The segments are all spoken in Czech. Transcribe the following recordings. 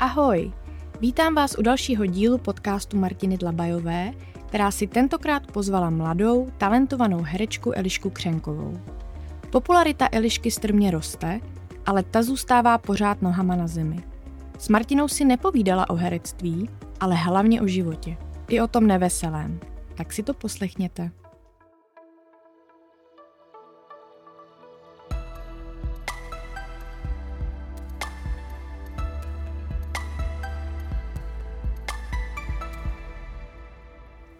Ahoj! Vítám vás u dalšího dílu podcastu Martiny Dlabajové, která si tentokrát pozvala mladou, talentovanou herečku Elišku Křenkovou. Popularita Elišky strmě roste, ale ta zůstává pořád nohama na zemi. S Martinou si nepovídala o herectví, ale hlavně o životě. I o tom neveselém. Tak si to poslechněte.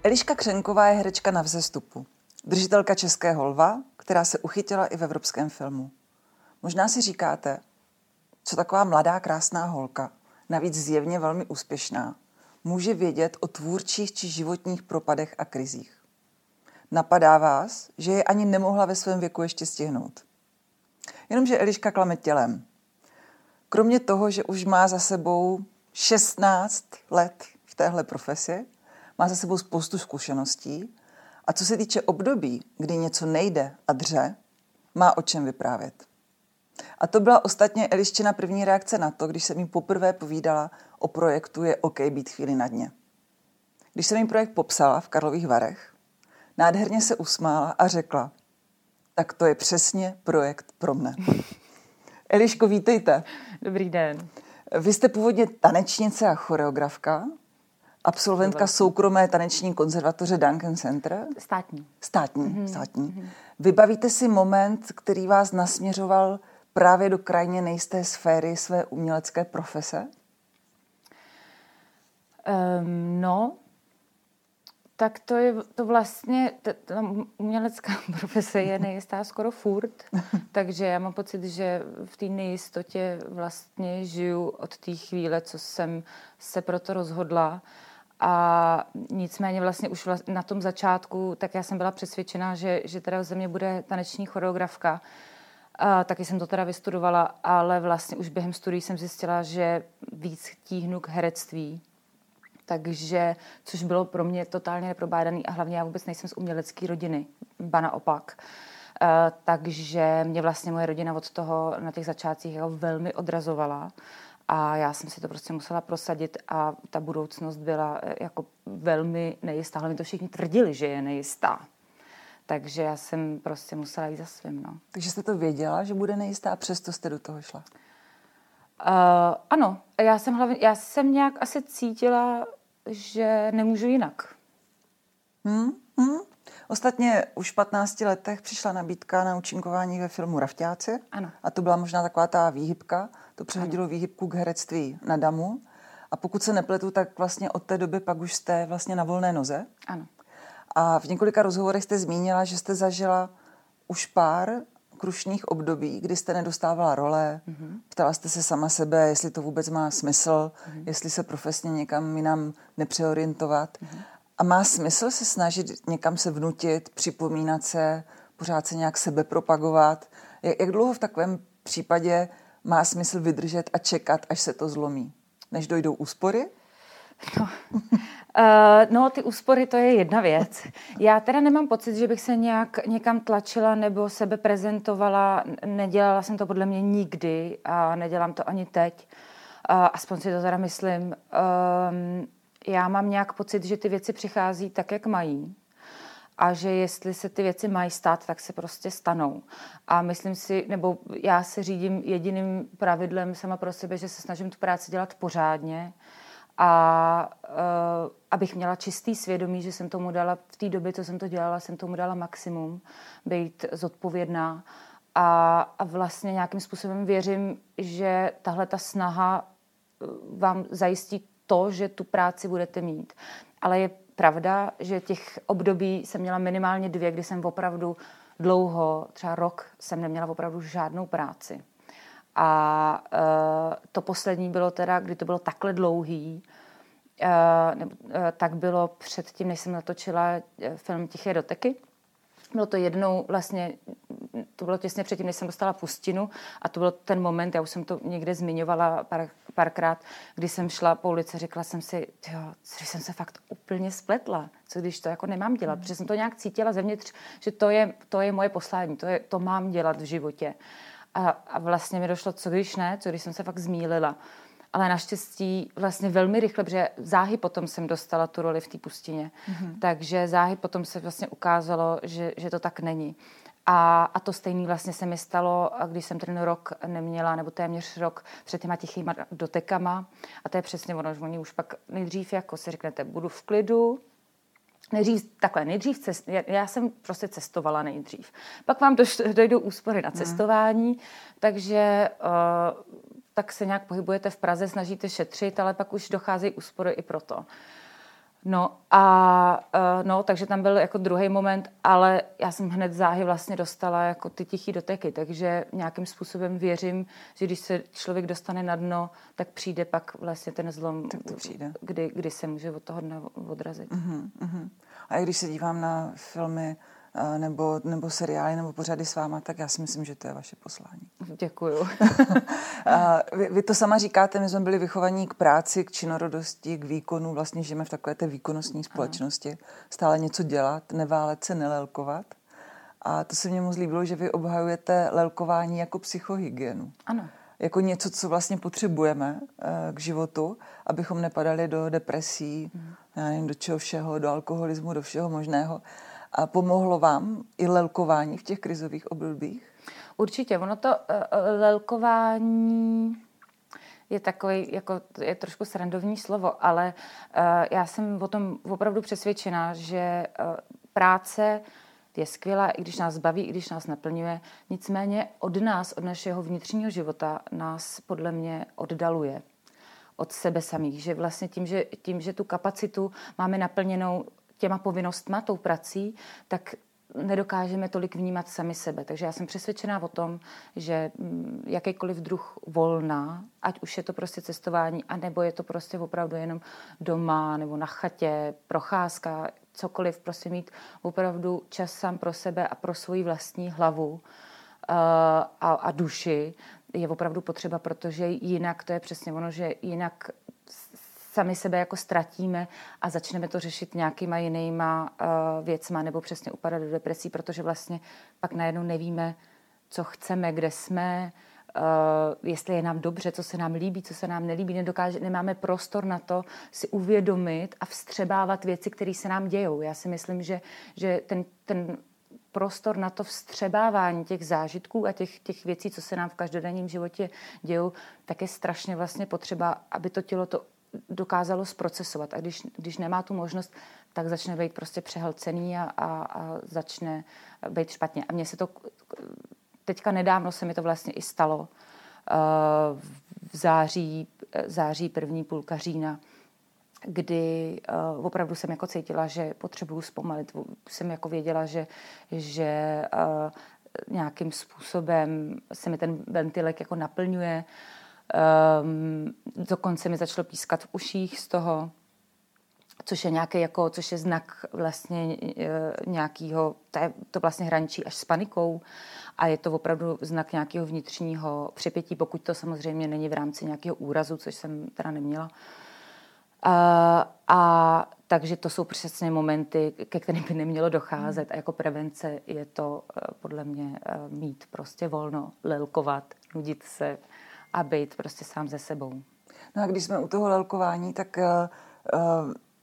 Eliška Křenková je herečka na vzestupu. Držitelka Českého lva, která se uchytila i v evropském filmu. Možná si říkáte, co taková mladá krásná holka, navíc zjevně velmi úspěšná, může vědět o tvůrčích či životních propadech a krizích. Napadá vás, že je ani nemohla ve svém věku ještě stihnout. Jenomže Eliška klame tělem. Kromě toho, že už má za sebou 16 let v téhle profesi, má za sebou spoustu zkušeností a co se týče období, kdy něco nejde a dře, má o čem vyprávět. A to byla ostatně Eliščina první reakce na to, když jsem jí poprvé povídala o projektu Je OK být chvíli na dně. Když jsem jí projekt popsala v Karlových Varech, nádherně se usmála a řekla, tak to je přesně projekt pro mne. Eliško, vítejte. Dobrý den. Vy jste původně tanečnice a choreografka, absolventka soukromé taneční konzervatoře Duncan Center. Státní. Státní, mm-hmm. státní. Mm-hmm. Vybavíte si moment, který vás nasměřoval právě do krajně nejisté sféry své umělecké profese? Um, no, tak to je to vlastně, ta umělecká profese je nejistá skoro furt, takže já mám pocit, že v té nejistotě vlastně žiju od té chvíle, co jsem se proto rozhodla. A nicméně vlastně už na tom začátku, tak já jsem byla přesvědčená, že, že teda ze mě bude taneční choreografka. A taky jsem to teda vystudovala, ale vlastně už během studií jsem zjistila, že víc tíhnu k herectví. Takže, což bylo pro mě totálně neprobádaný a hlavně já vůbec nejsem z umělecké rodiny, ba naopak. Uh, takže mě vlastně moje rodina od toho na těch začátcích jako velmi odrazovala. A já jsem si to prostě musela prosadit a ta budoucnost byla eh, jako velmi nejistá. Hlavně to všichni tvrdili, že je nejistá. Takže já jsem prostě musela jít za svým. No. Takže jste to věděla, že bude nejistá a přesto jste do toho šla? Uh, ano, já jsem, hlavně, já jsem nějak asi cítila, že nemůžu jinak. Hmm, hmm. Ostatně už v 15 letech přišla nabídka na účinkování ve filmu Rafťáci. Ano. A to byla možná taková ta výhybka. To přehodilo výhybku k herectví na damu. A pokud se nepletu, tak vlastně od té doby pak už jste vlastně na volné noze. Ano. A v několika rozhovorech jste zmínila, že jste zažila už pár krušních období, kdy jste nedostávala role, mm-hmm. ptala jste se sama sebe, jestli to vůbec má smysl, mm-hmm. jestli se profesně někam jinam nepřeorientovat. Mm-hmm. A má smysl se snažit někam se vnutit, připomínat se, pořád se nějak sebe propagovat. Jak, jak dlouho v takovém případě má smysl vydržet a čekat, až se to zlomí? Než dojdou úspory? No, uh, no, ty úspory to je jedna věc. Já teda nemám pocit, že bych se nějak někam tlačila nebo sebe prezentovala. Nedělala jsem to podle mě nikdy a nedělám to ani teď. Uh, aspoň si to teda myslím. Um, já mám nějak pocit, že ty věci přichází tak, jak mají a že jestli se ty věci mají stát, tak se prostě stanou. A myslím si, nebo já se řídím jediným pravidlem sama pro sebe, že se snažím tu práci dělat pořádně a uh, abych měla čistý svědomí, že jsem tomu dala v té době, co jsem to dělala, jsem tomu dala maximum, být zodpovědná a, a vlastně nějakým způsobem věřím, že tahle ta snaha eh, vám zajistí to, že tu práci budete mít. Ale je pravda, že těch období jsem měla minimálně dvě, kdy jsem opravdu dlouho, třeba rok, jsem neměla opravdu žádnou práci. A uh, to poslední bylo teda, kdy to bylo takhle dlouhý, uh, ne, uh, tak bylo předtím, než jsem natočila film Tiché doteky. Bylo to jednou vlastně, to bylo těsně předtím, než jsem dostala pustinu a to byl ten moment, já už jsem to někde zmiňovala pár, párkrát, kdy jsem šla po ulici, řekla jsem si, jo, že jsem se fakt úplně spletla, co když to jako nemám dělat, mm. protože jsem to nějak cítila zevnitř, že to je, to je moje poslání, to, je, to mám dělat v životě. A, a vlastně mi došlo, co když ne, co když jsem se fakt zmílila. Ale naštěstí vlastně velmi rychle, protože záhy potom jsem dostala tu roli v té pustině. Mm-hmm. Takže záhy potom se vlastně ukázalo, že, že to tak není. A, a to stejné vlastně se mi stalo, když jsem ten rok neměla, nebo téměř rok před těma tichýma dotekama. A to je přesně ono, že oni už pak nejdřív jako si řeknete, budu v klidu, Nejdřív, takhle, nejdřív, cest, já, já jsem prostě cestovala nejdřív. Pak vám doš, dojdou úspory na mhm. cestování, hmm. takže uh, tak se nějak pohybujete v Praze, snažíte šetřit, ale pak už docházejí úspory i proto. No a uh, no, takže tam byl jako druhý moment, ale já jsem hned záhy vlastně dostala jako ty tichý doteky, takže nějakým způsobem věřím, že když se člověk dostane na dno, tak přijde pak vlastně ten zlom, tak to přijde. Kdy, kdy se může od toho dna odrazit. Uh-huh, uh-huh. A když se dívám na filmy nebo, nebo seriály nebo pořady s váma, tak já si myslím, že to je vaše poslání. Děkuju. vy, vy to sama říkáte, my jsme byli vychovaní k práci, k činorodosti, k výkonu, vlastně žijeme v takové té výkonnostní společnosti. Ano. Stále něco dělat, neválet se, nelelkovat. A to se mně moc líbilo, že vy obhajujete lelkování jako psychohygienu. Ano. Jako něco, co vlastně potřebujeme eh, k životu, abychom nepadali do depresí, hmm. já nevím, do čeho všeho, do alkoholismu, do všeho možného. A pomohlo vám i lelkování v těch krizových obdobích? Určitě. Ono to uh, lelkování je takový, jako, je trošku srandovní slovo, ale uh, já jsem o tom opravdu přesvědčená, že uh, práce je skvělá, i když nás baví, i když nás naplňuje. Nicméně od nás, od našeho vnitřního života, nás podle mě oddaluje od sebe samých. Že vlastně tím, že, tím, že tu kapacitu máme naplněnou těma povinnostma, tou prací, tak nedokážeme tolik vnímat sami sebe. Takže já jsem přesvědčená o tom, že mm, jakýkoliv druh volna, ať už je to prostě cestování, anebo je to prostě opravdu jenom doma nebo na chatě, procházka, cokoliv, prostě mít opravdu čas sám pro sebe a pro svoji vlastní hlavu uh, a, a duši je opravdu potřeba, protože jinak to je přesně ono, že jinak sami sebe jako ztratíme a začneme to řešit nějakýma jinýma uh, věcma nebo přesně upadat do depresí, protože vlastně pak najednou nevíme, co chceme, kde jsme, uh, jestli je nám dobře, co se nám líbí, co se nám nelíbí. Nedokáže, nemáme prostor na to si uvědomit a vstřebávat věci, které se nám dějou. Já si myslím, že, že ten, ten prostor na to vstřebávání těch zážitků a těch, těch věcí, co se nám v každodenním životě dějou, tak je strašně vlastně potřeba, aby to tělo to dokázalo zprocesovat. A když, když nemá tu možnost, tak začne být prostě přehlcený a, a, a začne být špatně. A mně se to, teďka nedávno se mi to vlastně i stalo, uh, v září, září první půlka října, kdy uh, opravdu jsem jako cítila, že potřebuju zpomalit. Jsem jako věděla, že, že uh, nějakým způsobem se mi ten ventilek jako naplňuje. Um, dokonce mi začalo pískat v uších z toho, což je nějaký jako, což je znak vlastně e, nějakého, to, je, to vlastně hraničí až s panikou a je to opravdu znak nějakého vnitřního přepětí, pokud to samozřejmě není v rámci nějakého úrazu, což jsem teda neměla. A, a takže to jsou přesně momenty, ke kterým by nemělo docházet. A jako prevence je to e, podle mě mít prostě volno, lelkovat, nudit se, a být prostě sám ze sebou. No a když jsme u toho lelkování, tak uh,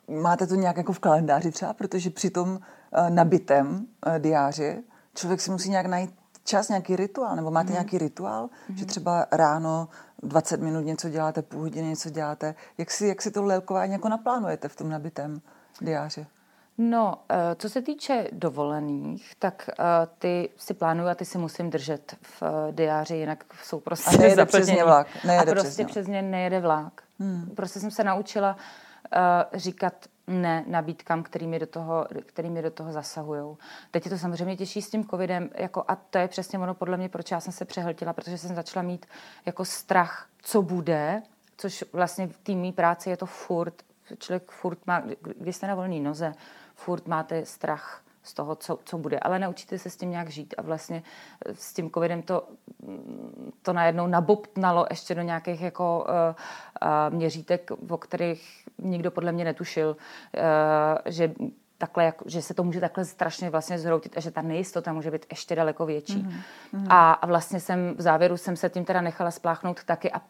uh, máte to nějak jako v kalendáři třeba, protože při tom uh, nabitém uh, diáři člověk si musí nějak najít čas, nějaký rituál, nebo máte mm. nějaký rituál, mm. že třeba ráno 20 minut něco děláte, půl hodiny něco děláte. Jak si, jak si to lelkování jako naplánujete v tom nabitém diáři? No, eh, co se týče dovolených, tak eh, ty si plánuju a ty si musím držet v eh, diáři, jinak jsou prostě a nejede přes ně vlak. Nejede a prostě přes ně nejede vlak. Hmm. Prostě jsem se naučila uh, říkat ne nabídkám, kterými do toho, kterými do toho zasahují. Teď je to samozřejmě těžší s tím covidem jako, a to je přesně ono podle mě, proč já jsem se přehltila, protože jsem začala mít jako strach, co bude, což vlastně v té práci je to furt, člověk furt má, když jste na volné noze, furt máte strach z toho, co, co bude, ale naučíte se s tím nějak žít a vlastně eh, s tím covidem to, mm, to najednou nabobtnalo ještě do nějakých jako uh, uh, měřítek, o kterých nikdo podle mě netušil, uh, že takhle, jak, že se to může takhle strašně vlastně zhroutit a že ta nejistota může být ještě daleko větší. Mm-hmm. A, a vlastně jsem v závěru jsem se tím teda nechala spláchnout taky a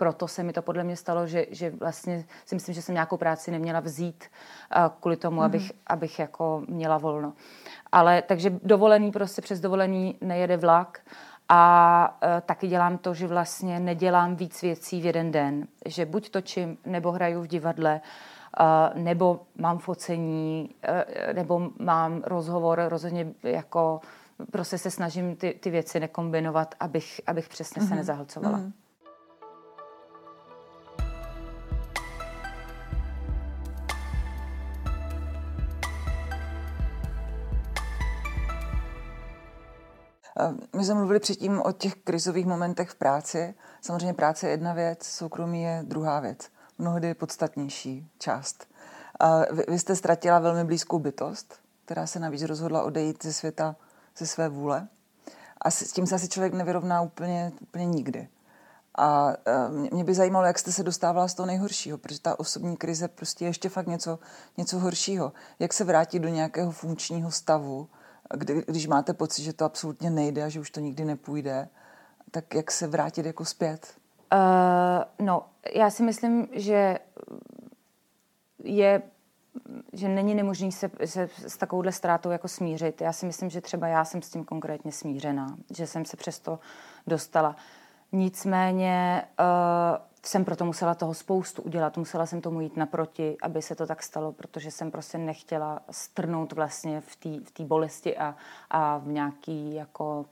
proto se mi to podle mě stalo, že, že vlastně si myslím, že jsem nějakou práci neměla vzít uh, kvůli tomu, mm-hmm. abych, abych jako měla volno. Ale takže dovolený prostě přes dovolený nejede vlak a uh, taky dělám to, že vlastně nedělám víc věcí v jeden den. Že buď točím, nebo hraju v divadle, uh, nebo mám focení, uh, nebo mám rozhovor, rozhodně jako prostě se snažím ty, ty věci nekombinovat, abych, abych přesně mm-hmm. se mhm. nezahlcovala. Mm-hmm. My jsme mluvili předtím o těch krizových momentech v práci. Samozřejmě práce je jedna věc, soukromí je druhá věc. Mnohdy podstatnější část. Vy, vy jste ztratila velmi blízkou bytost, která se navíc rozhodla odejít ze světa ze své vůle. A s tím se asi člověk nevyrovná úplně, úplně nikdy. A mě by zajímalo, jak jste se dostávala z toho nejhoršího, protože ta osobní krize prostě je ještě fakt něco, něco horšího. Jak se vrátit do nějakého funkčního stavu, kdy, když máte pocit, že to absolutně nejde a že už to nikdy nepůjde, tak jak se vrátit jako zpět? Uh, no, já si myslím, že je že není nemožný se, se s takovouhle ztrátou jako smířit. Já si myslím, že třeba já jsem s tím konkrétně smířená, že jsem se přesto dostala. Nicméně uh, jsem proto musela toho spoustu udělat, musela jsem tomu jít naproti, aby se to tak stalo, protože jsem prostě nechtěla strnout vlastně v té v bolesti a, a v nějaký jako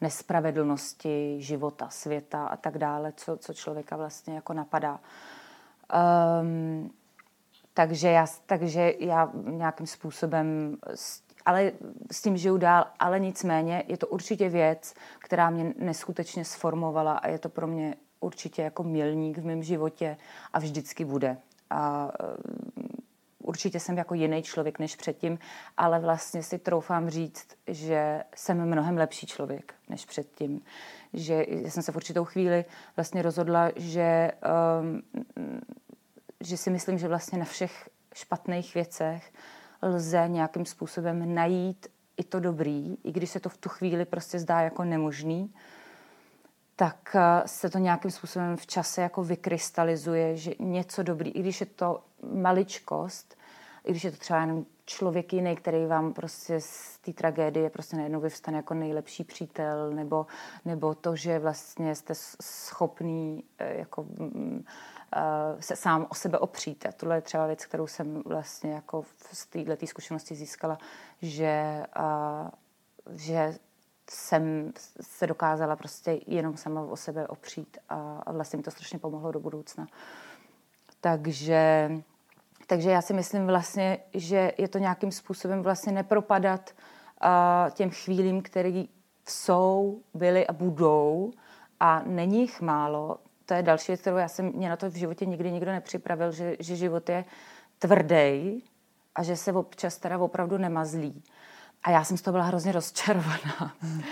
nespravedlnosti života, světa a tak dále, co, co člověka vlastně jako napadá. Um, takže já, takže já nějakým způsobem, ale s tím žiju dál, ale nicméně je to určitě věc, která mě neskutečně sformovala a je to pro mě určitě jako milník v mém životě a vždycky bude. A uh, určitě jsem jako jiný člověk než předtím, ale vlastně si troufám říct, že jsem mnohem lepší člověk než předtím. Že jsem se v určitou chvíli vlastně rozhodla, že, um, že si myslím, že vlastně na všech špatných věcech lze nějakým způsobem najít i to dobrý, i když se to v tu chvíli prostě zdá jako nemožný, tak eh, se to nějakým způsobem v čase jako vykrystalizuje, že něco dobrý, i když je to maličkost, i když je to třeba jenom člověk jiný, který vám prostě z té tragédie prostě najednou vyvstane jako nejlepší přítel, nebo, nebo to, že vlastně jste schopný eh, jako mm, eh, se sám o sebe opřít. A tohle je třeba věc, kterou jsem vlastně jako z této zkušenosti získala, že, že jsem se dokázala prostě jenom sama o sebe opřít a, a vlastně mi to strašně pomohlo do budoucna. Takže, takže já si myslím vlastně, že je to nějakým způsobem vlastně nepropadat uh, těm chvílím, které jsou, byly a budou a není jich málo. To je další věc, kterou já jsem, mě na to v životě nikdy nikdo nepřipravil, že, že život je tvrdý a že se občas teda opravdu nemazlí. A já jsem z toho byla hrozně rozčarovaná. Hmm.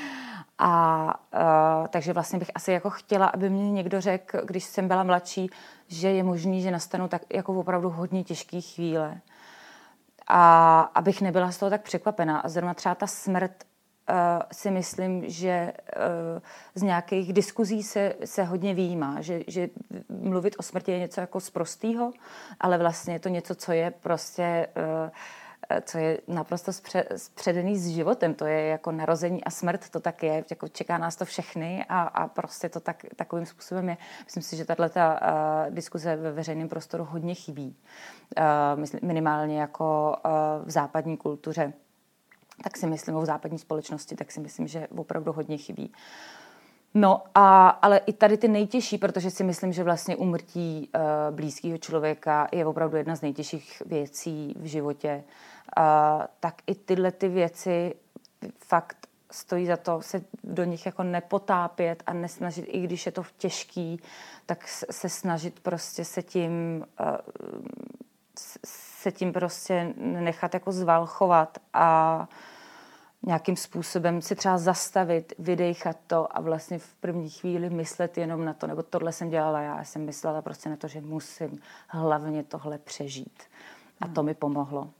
A uh, takže vlastně bych asi jako chtěla, aby mě někdo řekl, když jsem byla mladší, že je možný, že nastanou tak jako opravdu hodně těžké chvíle. A abych nebyla z toho tak překvapená. A zrovna třeba ta smrt uh, si myslím, že uh, z nějakých diskuzí se, se hodně výjímá, že, že mluvit o smrti je něco jako z prostýho, ale vlastně je to něco, co je prostě uh, co je naprosto spředený s životem. To je jako narození a smrt, to tak je, jako čeká nás to všechny a, a prostě to tak, takovým způsobem je. Myslím si, že tato uh, diskuze ve veřejném prostoru hodně chybí. Uh, myslím, minimálně jako uh, v západní kultuře tak si myslím, o západní společnosti, tak si myslím, že opravdu hodně chybí. No, a, ale i tady ty nejtěžší, protože si myslím, že vlastně umrtí uh, blízkého člověka je opravdu jedna z nejtěžších věcí v životě tak i tyhle ty věci fakt stojí za to se do nich jako nepotápět a nesnažit, i když je to těžký, tak se snažit prostě se tím se tím prostě nechat jako zvalchovat a nějakým způsobem si třeba zastavit, vydechat to a vlastně v první chvíli myslet jenom na to, nebo tohle jsem dělala já, já jsem myslela prostě na to, že musím hlavně tohle přežít. A to mi pomohlo.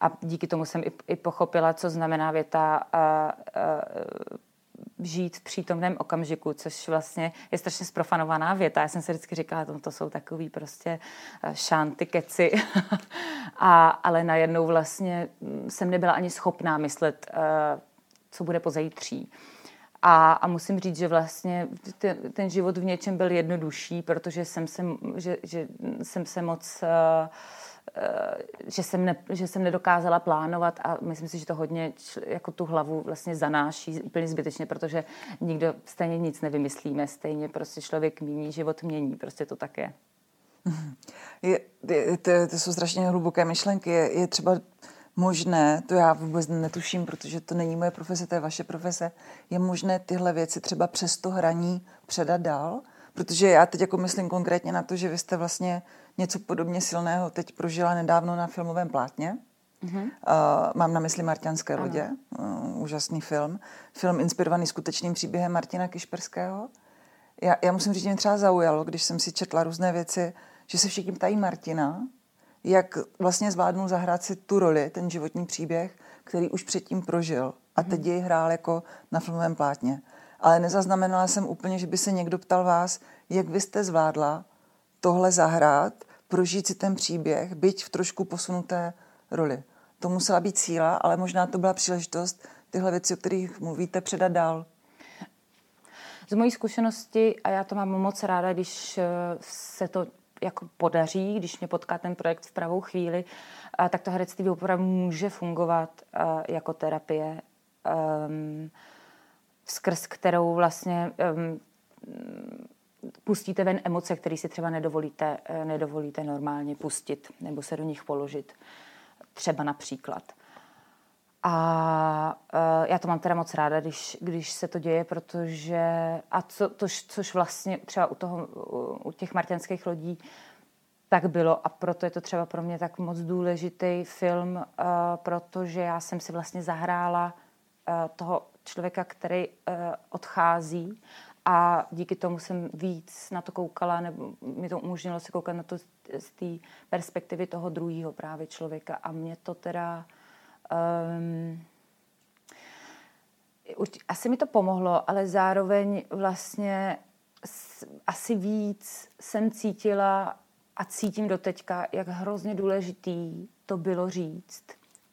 A díky tomu jsem i, i pochopila, co znamená věta a, a, žít v přítomném okamžiku, což vlastně je strašně sprofanovaná věta. Já jsem si vždycky říkala, to, to jsou takový prostě šanty, keci. a, ale najednou vlastně mm, jsem nebyla ani schopná myslet, uh, co bude po zítří. A, a musím říct, že vlastně ten, ten život v něčem byl jednodušší, protože jsem se, že, že jsem se moc... Uh, že jsem, ne, že jsem nedokázala plánovat a myslím si, že to hodně jako tu hlavu vlastně zanáší úplně zbytečně, protože nikdo stejně nic nevymyslíme, stejně prostě člověk mění, život mění, prostě to tak je. je, je to, to jsou strašně hluboké myšlenky. Je, je třeba možné, to já vůbec netuším, protože to není moje profese, to je vaše profese, je možné tyhle věci třeba přes to hraní předat dál? Protože já teď jako myslím konkrétně na to, že vy jste vlastně něco podobně silného teď prožila nedávno na filmovém plátně. Mm-hmm. Uh, mám na mysli Martianské lodě, uh, úžasný film. Film inspirovaný skutečným příběhem Martina Kišperského. Já, já musím říct, že mě třeba zaujalo, když jsem si četla různé věci, že se všichni ptají Martina, jak vlastně zvládnul zahrát si tu roli, ten životní příběh, který už předtím prožil a teď jej hrál jako na filmovém plátně. Ale nezaznamenala jsem úplně, že by se někdo ptal vás, jak vy jste zvládla tohle zahrát, prožít si ten příběh, byť v trošku posunuté roli. To musela být síla, ale možná to byla příležitost tyhle věci, o kterých mluvíte, předat dál. Z mojí zkušenosti, a já to mám moc ráda, když eh, se to jako podaří, když mě potká ten projekt v pravou chvíli, tak to herectví opravdu může fungovat jako terapie, um, skrz kterou vlastně um, pustíte ven emoce, které si třeba nedovolíte, e, nedovolíte normálně pustit nebo se do nich položit. Třeba například. A uh, já to mám teda moc ráda, když, když se to děje, protože, a co, to, což vlastně třeba u, toho, u těch martianských lodí tak bylo a proto je to třeba pro mě tak moc důležitý film, uh, protože já jsem si vlastně zahrála uh, toho člověka, který uh, odchází a díky tomu jsem víc na to koukala, nebo mi to umožnilo se koukat na to z té perspektivy toho druhého právě člověka a mě to teda um, asi mi to pomohlo, ale zároveň vlastně asi víc jsem cítila a cítím do teďka, jak hrozně důležitý to bylo říct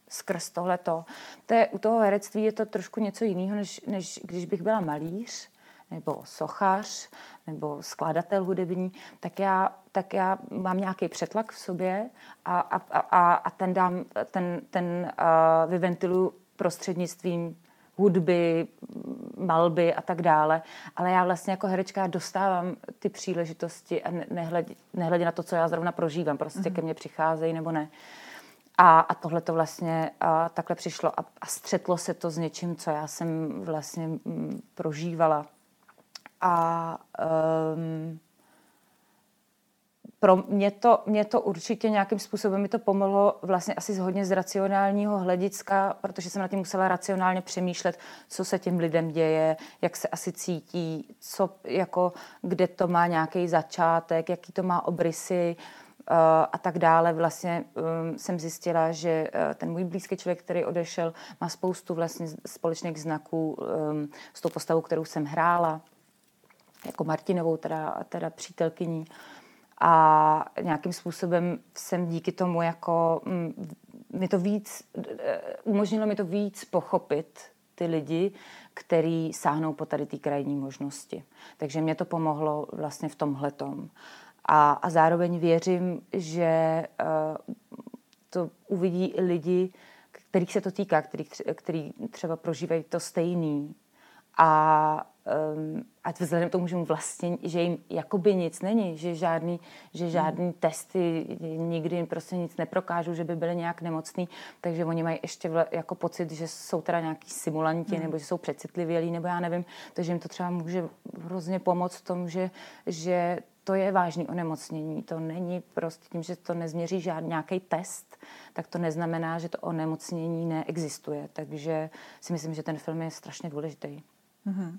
skrz tohleto. To je, u toho herectví je to trošku něco jiného, než, než když bych byla malíř, nebo sochař, nebo skladatel hudební, tak já, tak já mám nějaký přetlak v sobě a, a, a, a ten, dám, ten, ten uh, vyventiluji prostřednictvím hudby, malby a tak dále. Ale já vlastně jako herečka dostávám ty příležitosti a nehledě, nehledě na to, co já zrovna prožívám. Prostě mm-hmm. ke mně přicházejí nebo ne. A, a tohle to vlastně a, takhle přišlo a, a střetlo se to s něčím, co já jsem vlastně m, mm, prožívala a um, pro mě to, mě to určitě nějakým způsobem mi to pomohlo vlastně asi z hodně z racionálního hlediska, protože jsem na tím musela racionálně přemýšlet, co se těm lidem děje, jak se asi cítí, co, jako, kde to má nějaký začátek, jaký to má obrysy uh, a tak dále. Vlastně um, jsem zjistila, že uh, ten můj blízký člověk, který odešel, má spoustu vlastně společných znaků um, s tou postavou, kterou jsem hrála jako Martinovou, teda, teda přítelkyní. A nějakým způsobem jsem díky tomu jako mm, mi to víc, eh, umožnilo mi to víc pochopit ty lidi, který sáhnou po tady té krajní možnosti. Takže mě to pomohlo vlastně v tomhle A, a zároveň věřím, že uh, to uvidí i lidi, kterých se to týká, který, který třeba prožívají to stejný. A um, a vzhledem k tomu, že, mu vlastně, že jim jakoby nic není, že žádný, že hmm. žádný hmm. testy nikdy prostě nic neprokážou, že by byly nějak nemocný, takže oni mají ještě vle, jako pocit, že jsou teda nějaký simulanti hmm. nebo že jsou přecitlivělí, nebo já nevím, takže jim to třeba může hrozně pomoct v tom, že, že to je vážný onemocnění. To není prostě tím, že to nezměří žádný nějaký test, tak to neznamená, že to onemocnění neexistuje. Takže si myslím, že ten film je strašně důležitý. Mm-hmm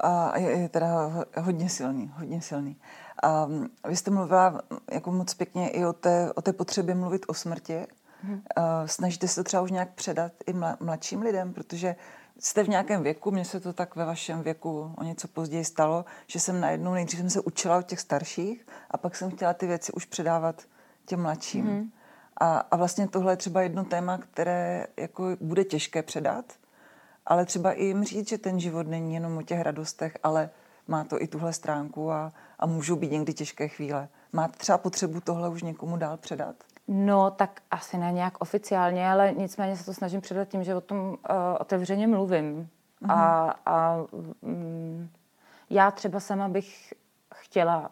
a je, je teda hodně silný, hodně silný. A vy jste mluvila jako moc pěkně i o té, o té potřebě mluvit o smrti. Hmm. Snažíte se to třeba už nějak předat i mladším lidem, protože jste v nějakém věku, mně se to tak ve vašem věku o něco později stalo, že jsem najednou, nejdřív jsem se učila od těch starších a pak jsem chtěla ty věci už předávat těm mladším. Mm-hmm. A, a vlastně tohle je třeba jedno téma, které jako bude těžké předat, ale třeba i jim říct, že ten život není jenom o těch radostech, ale má to i tuhle stránku a, a můžou být někdy těžké chvíle. Máte třeba potřebu tohle už někomu dál předat? No, tak asi ne nějak oficiálně, ale nicméně se to snažím předat tím, že o tom uh, otevřeně mluvím. Mm-hmm. A, a um, já třeba sama bych chtěla uh,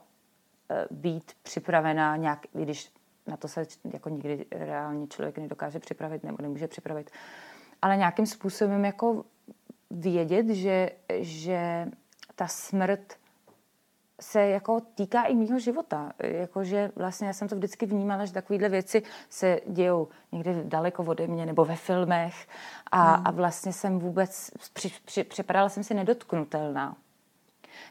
být připravená nějak, když na to se jako nikdy reálně člověk nedokáže připravit nebo nemůže připravit, ale nějakým způsobem jako vědět, že, že ta smrt se jako týká i mýho života. Jakože vlastně já jsem to vždycky vnímala, že takovéhle věci se dějou někde daleko ode mě nebo ve filmech a, hmm. a vlastně jsem vůbec, při, při, připadala jsem si nedotknutelná.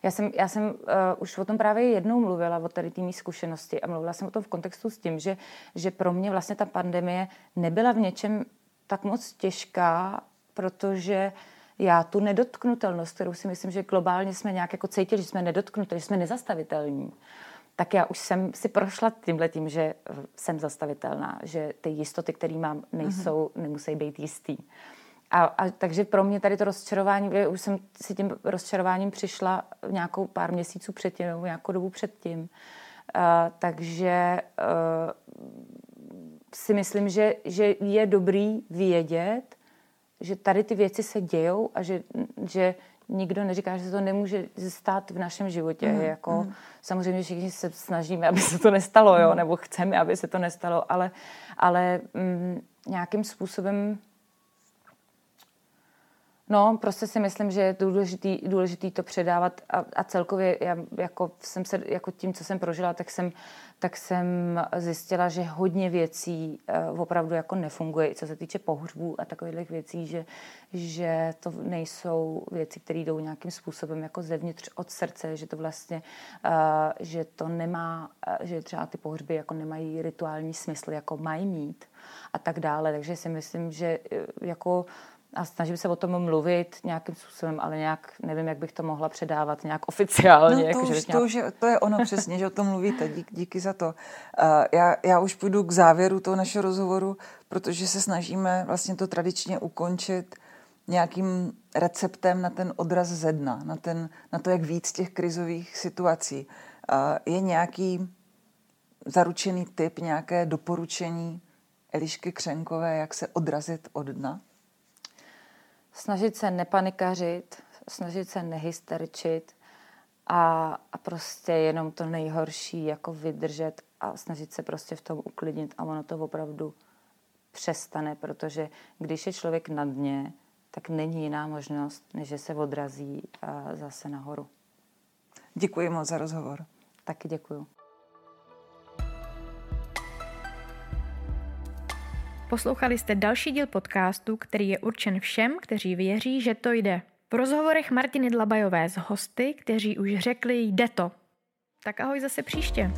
Já jsem, já jsem uh, už o tom právě jednou mluvila, o tady té zkušenosti a mluvila jsem o tom v kontextu s tím, že, že pro mě vlastně ta pandemie nebyla v něčem tak moc těžká, protože já tu nedotknutelnost, kterou si myslím, že globálně jsme nějak jako cítili, že jsme nedotknutelní, že jsme nezastavitelní, tak já už jsem si prošla tímhle tím, že jsem zastavitelná, že ty jistoty, které mám, nejsou, mm-hmm. nemusí být jistý. A, a takže pro mě tady to rozčarování, už jsem si tím rozčarováním přišla nějakou pár měsíců předtím, nebo nějakou dobu předtím. Uh, takže uh, si myslím, že, že je dobrý vědět, že tady ty věci se dějou a že, že nikdo neříká, že se to nemůže stát v našem životě. Mm, jako, mm. Samozřejmě všichni se snažíme, aby se to nestalo, jo, mm. nebo chceme, aby se to nestalo, ale, ale mm, nějakým způsobem No, prostě si myslím, že je důležitý, důležitý to předávat a, a celkově já jako jsem se, jako tím, co jsem prožila, tak jsem, tak jsem zjistila, že hodně věcí uh, opravdu jako nefunguje, co se týče pohřbů a takových věcí, že, že to nejsou věci, které jdou nějakým způsobem jako zevnitř od srdce, že to vlastně, uh, že to nemá, uh, že třeba ty pohřby jako nemají rituální smysl, jako mají mít a tak dále. Takže si myslím, že uh, jako a snažím se o tom mluvit nějakým způsobem, ale nějak nevím, jak bych to mohla předávat nějak oficiálně. No to, jako, už, nějak... to, už je, to je ono přesně, že o tom mluvíte. Dík, díky za to. Uh, já, já už půjdu k závěru toho našeho rozhovoru, protože se snažíme vlastně to tradičně ukončit nějakým receptem na ten odraz ze dna, na, ten, na to, jak víc těch krizových situací. Uh, je nějaký zaručený typ, nějaké doporučení Elišky Křenkové, jak se odrazit od dna? Snažit se nepanikařit, snažit se nehysterčit a, a prostě jenom to nejhorší jako vydržet a snažit se prostě v tom uklidnit a ono to opravdu přestane, protože když je člověk na dně, tak není jiná možnost, než že se odrazí zase nahoru. Děkuji moc za rozhovor. Taky děkuji. Poslouchali jste další díl podcastu, který je určen všem, kteří věří, že to jde. V rozhovorech Martiny Dlabajové s hosty, kteří už řekli jde to. Tak ahoj zase příště.